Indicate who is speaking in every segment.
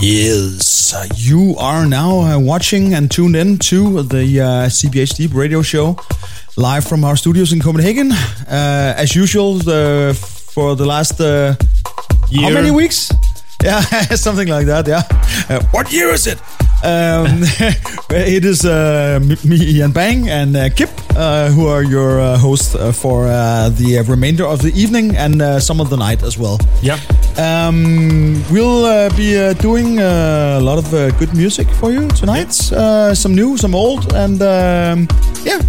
Speaker 1: Yes, you are now uh, watching and tuned in to the uh, CBH Deep radio show live from our studios in Copenhagen. Uh, as usual, the, for the last uh, how many weeks? Yeah, something like that. Yeah. Uh, what year is it? Um, it is uh, me, Ian Bang, and uh, Kip, uh, who are your uh, hosts uh, for uh, the remainder of the evening and some of the night as well.
Speaker 2: Yeah.
Speaker 1: Um, we'll be doing a lot of good music for you tonight. some new, some old, and um, yeah.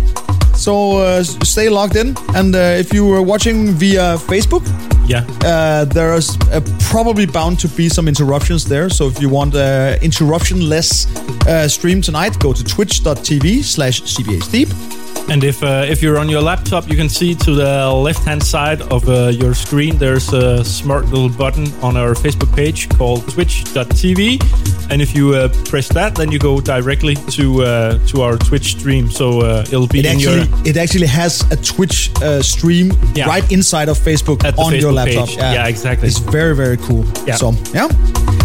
Speaker 1: So stay logged in, and if you are watching via Facebook,
Speaker 2: yeah.
Speaker 1: Uh, there is uh, probably bound to be some interruptions there. So if you want uh, interruption-less uh, stream tonight, go to twitch.tv slash cbhdeep.
Speaker 2: And if uh, if you're on your laptop, you can see to the left-hand side of uh, your screen, there's a smart little button on our Facebook page called twitch.tv. And if you uh, press that, then you go directly to uh, to our Twitch stream. So uh, it'll be
Speaker 1: it
Speaker 2: in
Speaker 1: actually,
Speaker 2: your...
Speaker 1: It actually has a Twitch uh, stream
Speaker 2: yeah.
Speaker 1: right inside of Facebook on
Speaker 2: Facebook
Speaker 1: your laptop.
Speaker 2: Yeah. yeah. exactly.
Speaker 1: It's very, very cool.
Speaker 2: Yeah.
Speaker 1: So, yeah.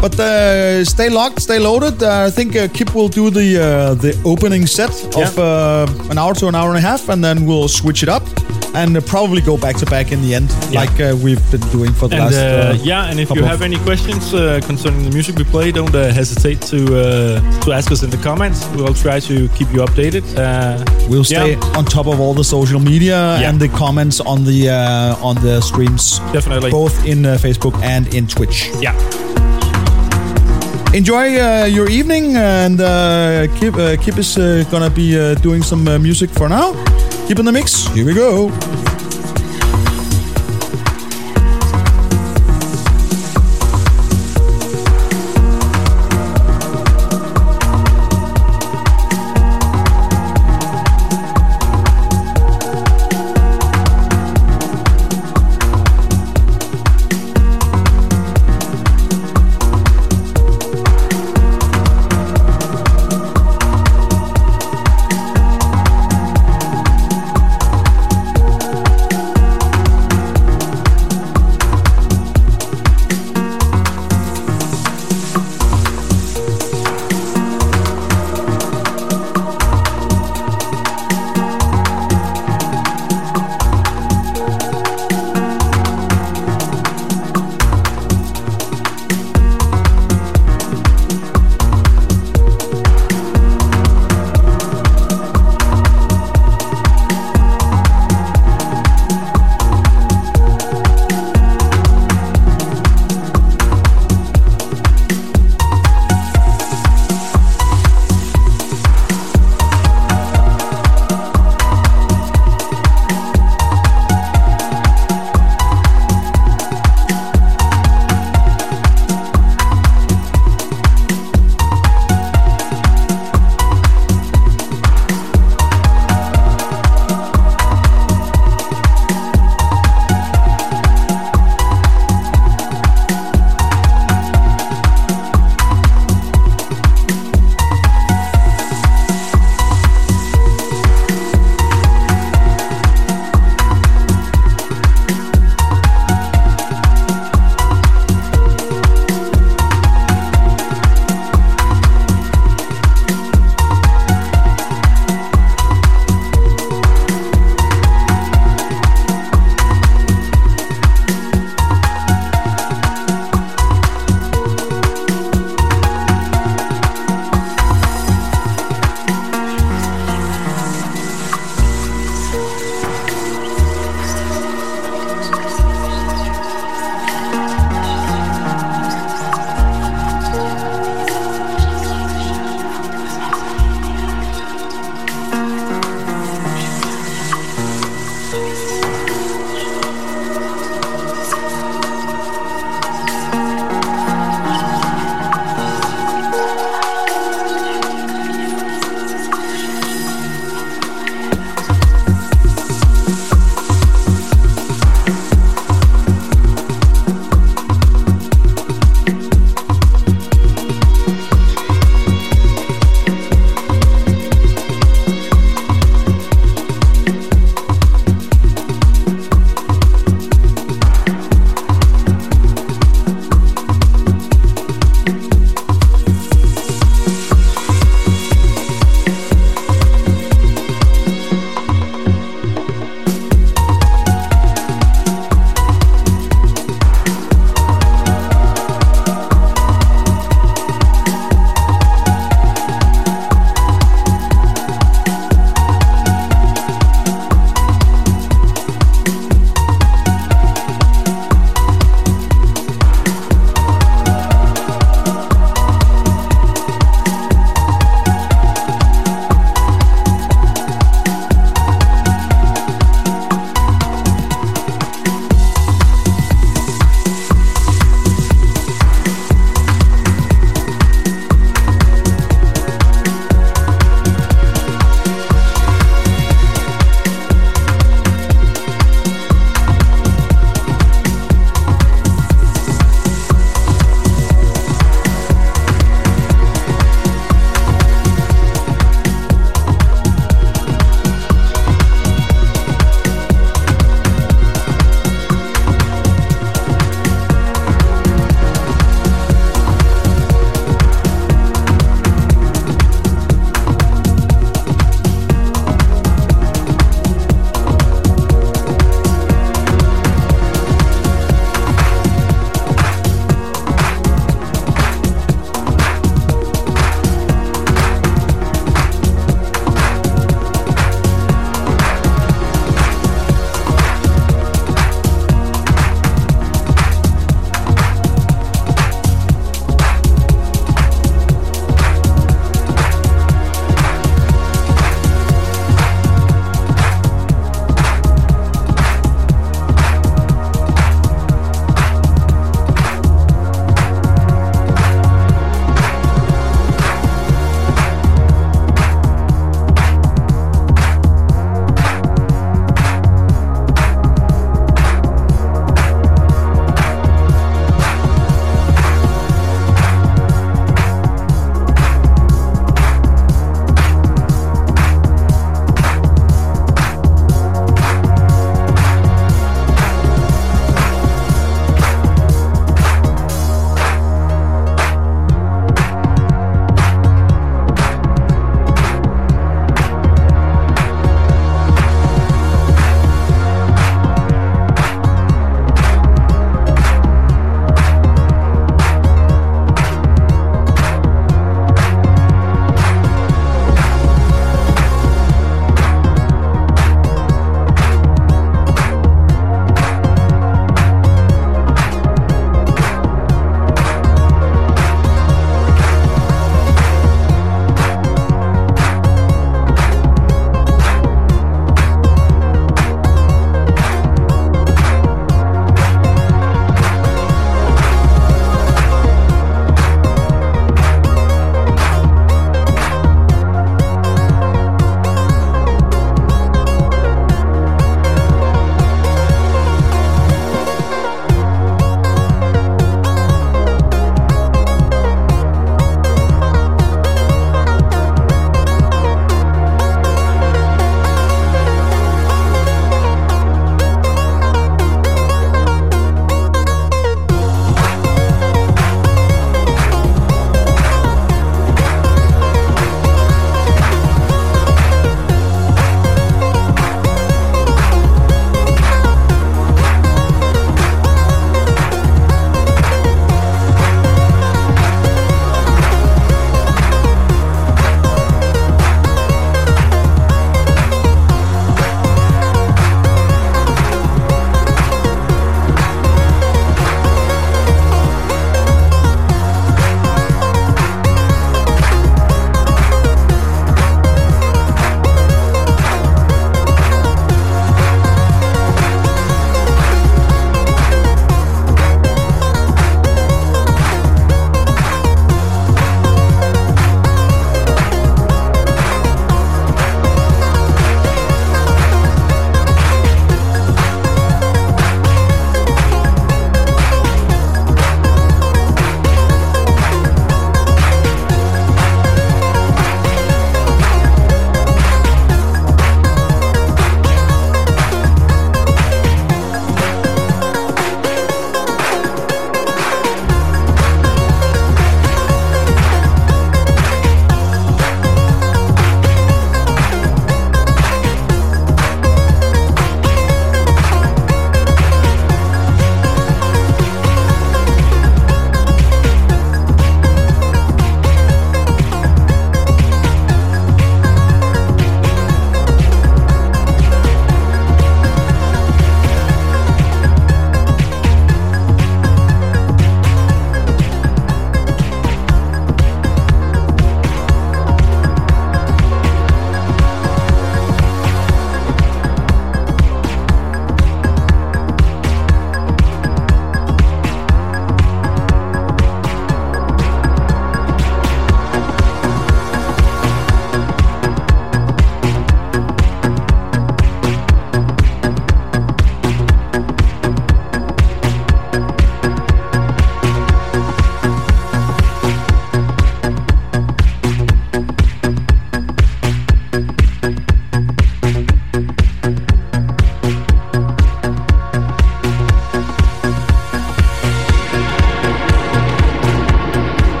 Speaker 1: But uh, stay locked, stay loaded. Uh, I think uh, Kip will do the uh, the opening set
Speaker 2: yeah.
Speaker 1: of uh, an hour to an hour and a half, and then we'll switch it up and uh, probably go back to back in the end,
Speaker 2: yeah.
Speaker 1: like uh, we've been doing for the
Speaker 2: and,
Speaker 1: last.
Speaker 2: Uh, uh, yeah, and if you have any questions concerning the music we play, don't hesitate to to ask us in the comments. We'll try to keep you updated.
Speaker 1: we'll stay
Speaker 2: yeah.
Speaker 1: on top of all the social media and the comments on the on the streams.
Speaker 2: Definitely,
Speaker 1: both in Facebook and in Twitch.
Speaker 2: Yeah
Speaker 1: enjoy uh, your evening and uh, Kip, uh, Kip is uh, gonna be uh, doing some uh, music for now. Keep in the mix. Here we go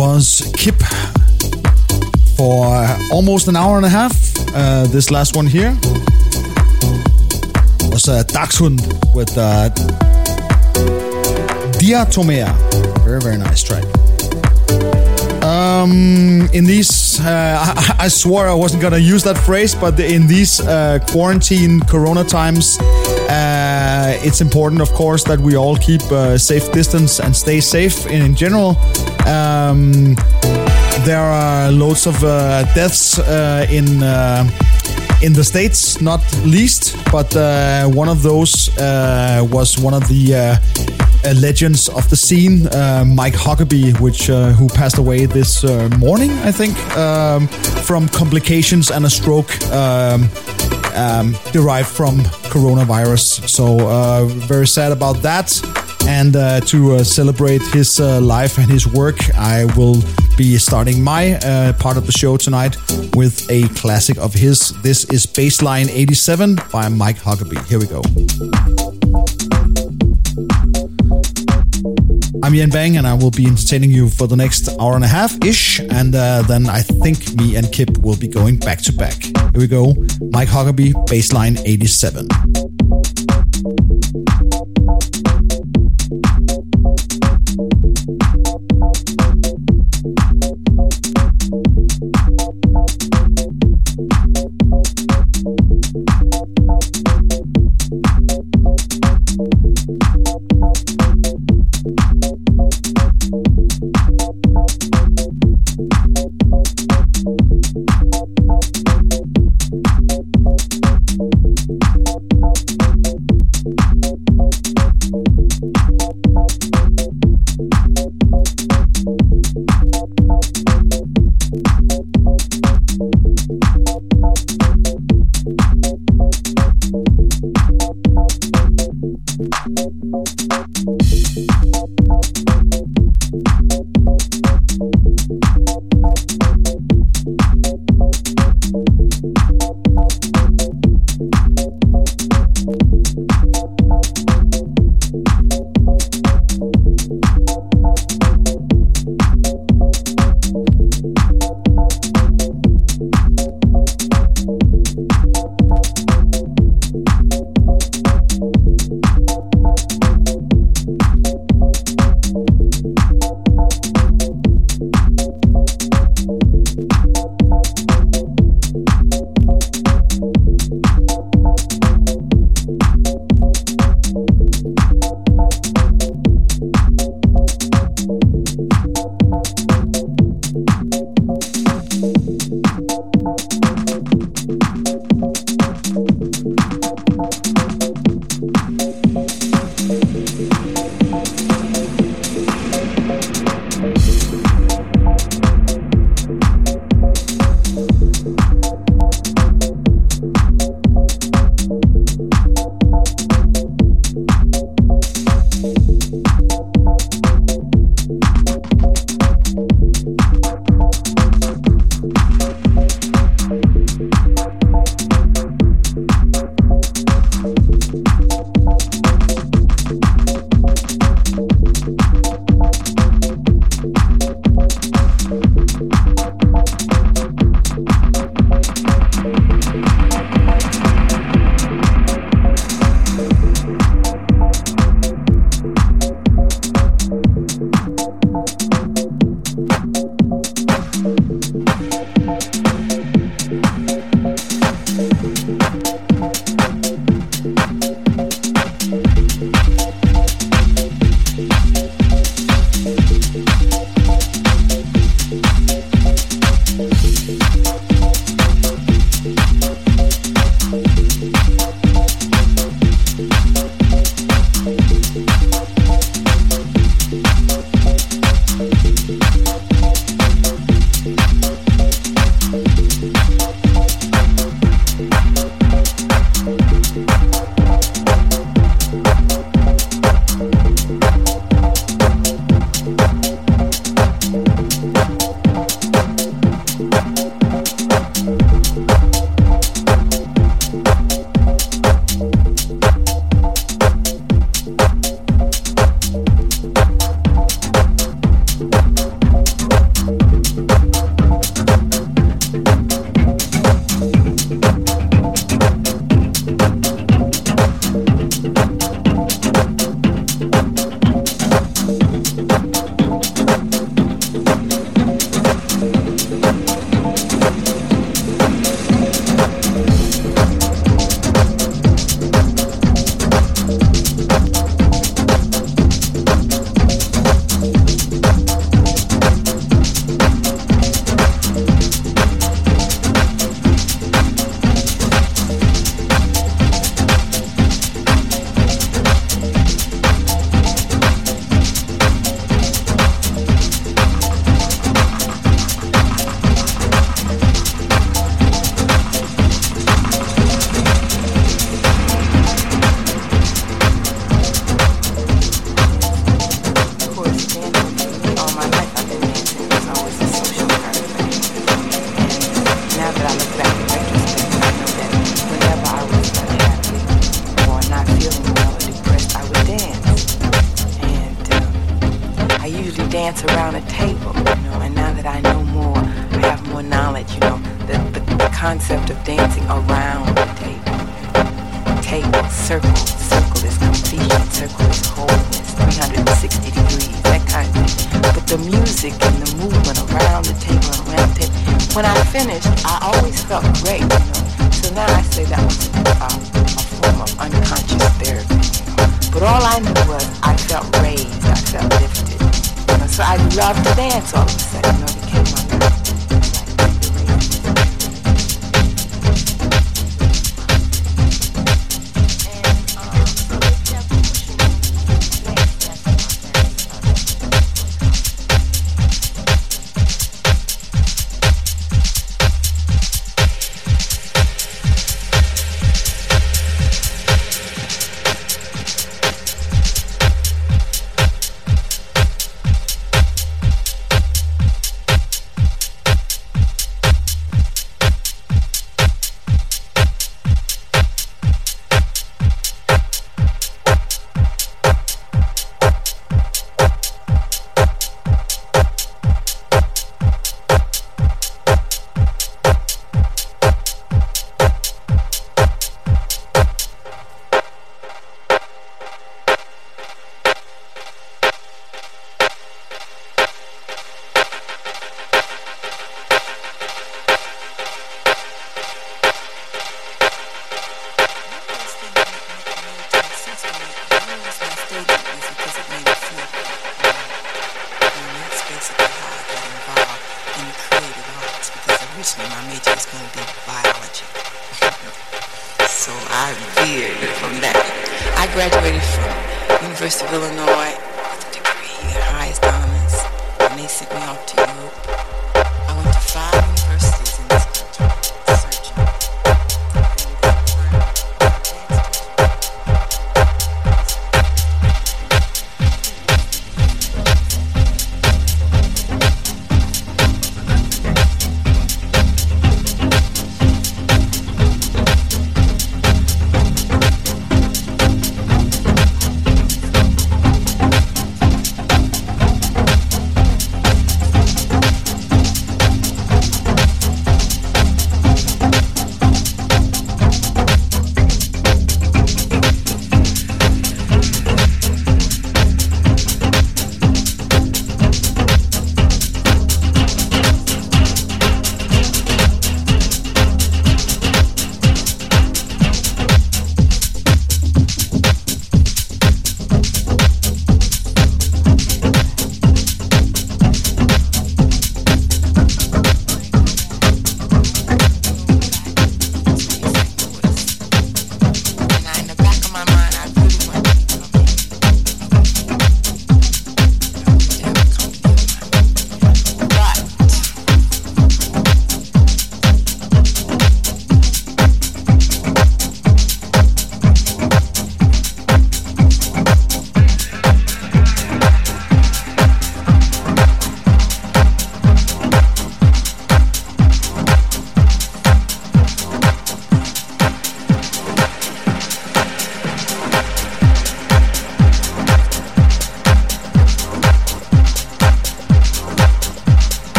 Speaker 1: was Kip for almost an hour and a half. Uh, this last one here was uh, Dachshund with uh, Diatomea. Very, very nice track. Um, in these, uh, I, I, swore I wasn't gonna use that phrase, but in these uh, quarantine Corona times, uh, it's important, of course, that we all keep uh, safe distance and stay safe in, in general. Um, there are loads of uh, deaths uh, in in the states, not least, but one of those was one of the uh, legends of the scene, uh, Mike Huckaby, which uh, who passed away this uh, morning, I think, um, from complications and a stroke um, um, derived from coronavirus. So uh, very sad about that. And uh, to celebrate his life and his work, I will be starting my part of the show tonight with a classic of his. This is Baseline 87 by Mike Huckaby. Here we go. I'm Jan Bang, and I will be entertaining you for the next hour and a half ish. And uh, then I think me and Kip will be going back to back. Here we go Mike Huckaby, baseline 87.
Speaker 3: Concept of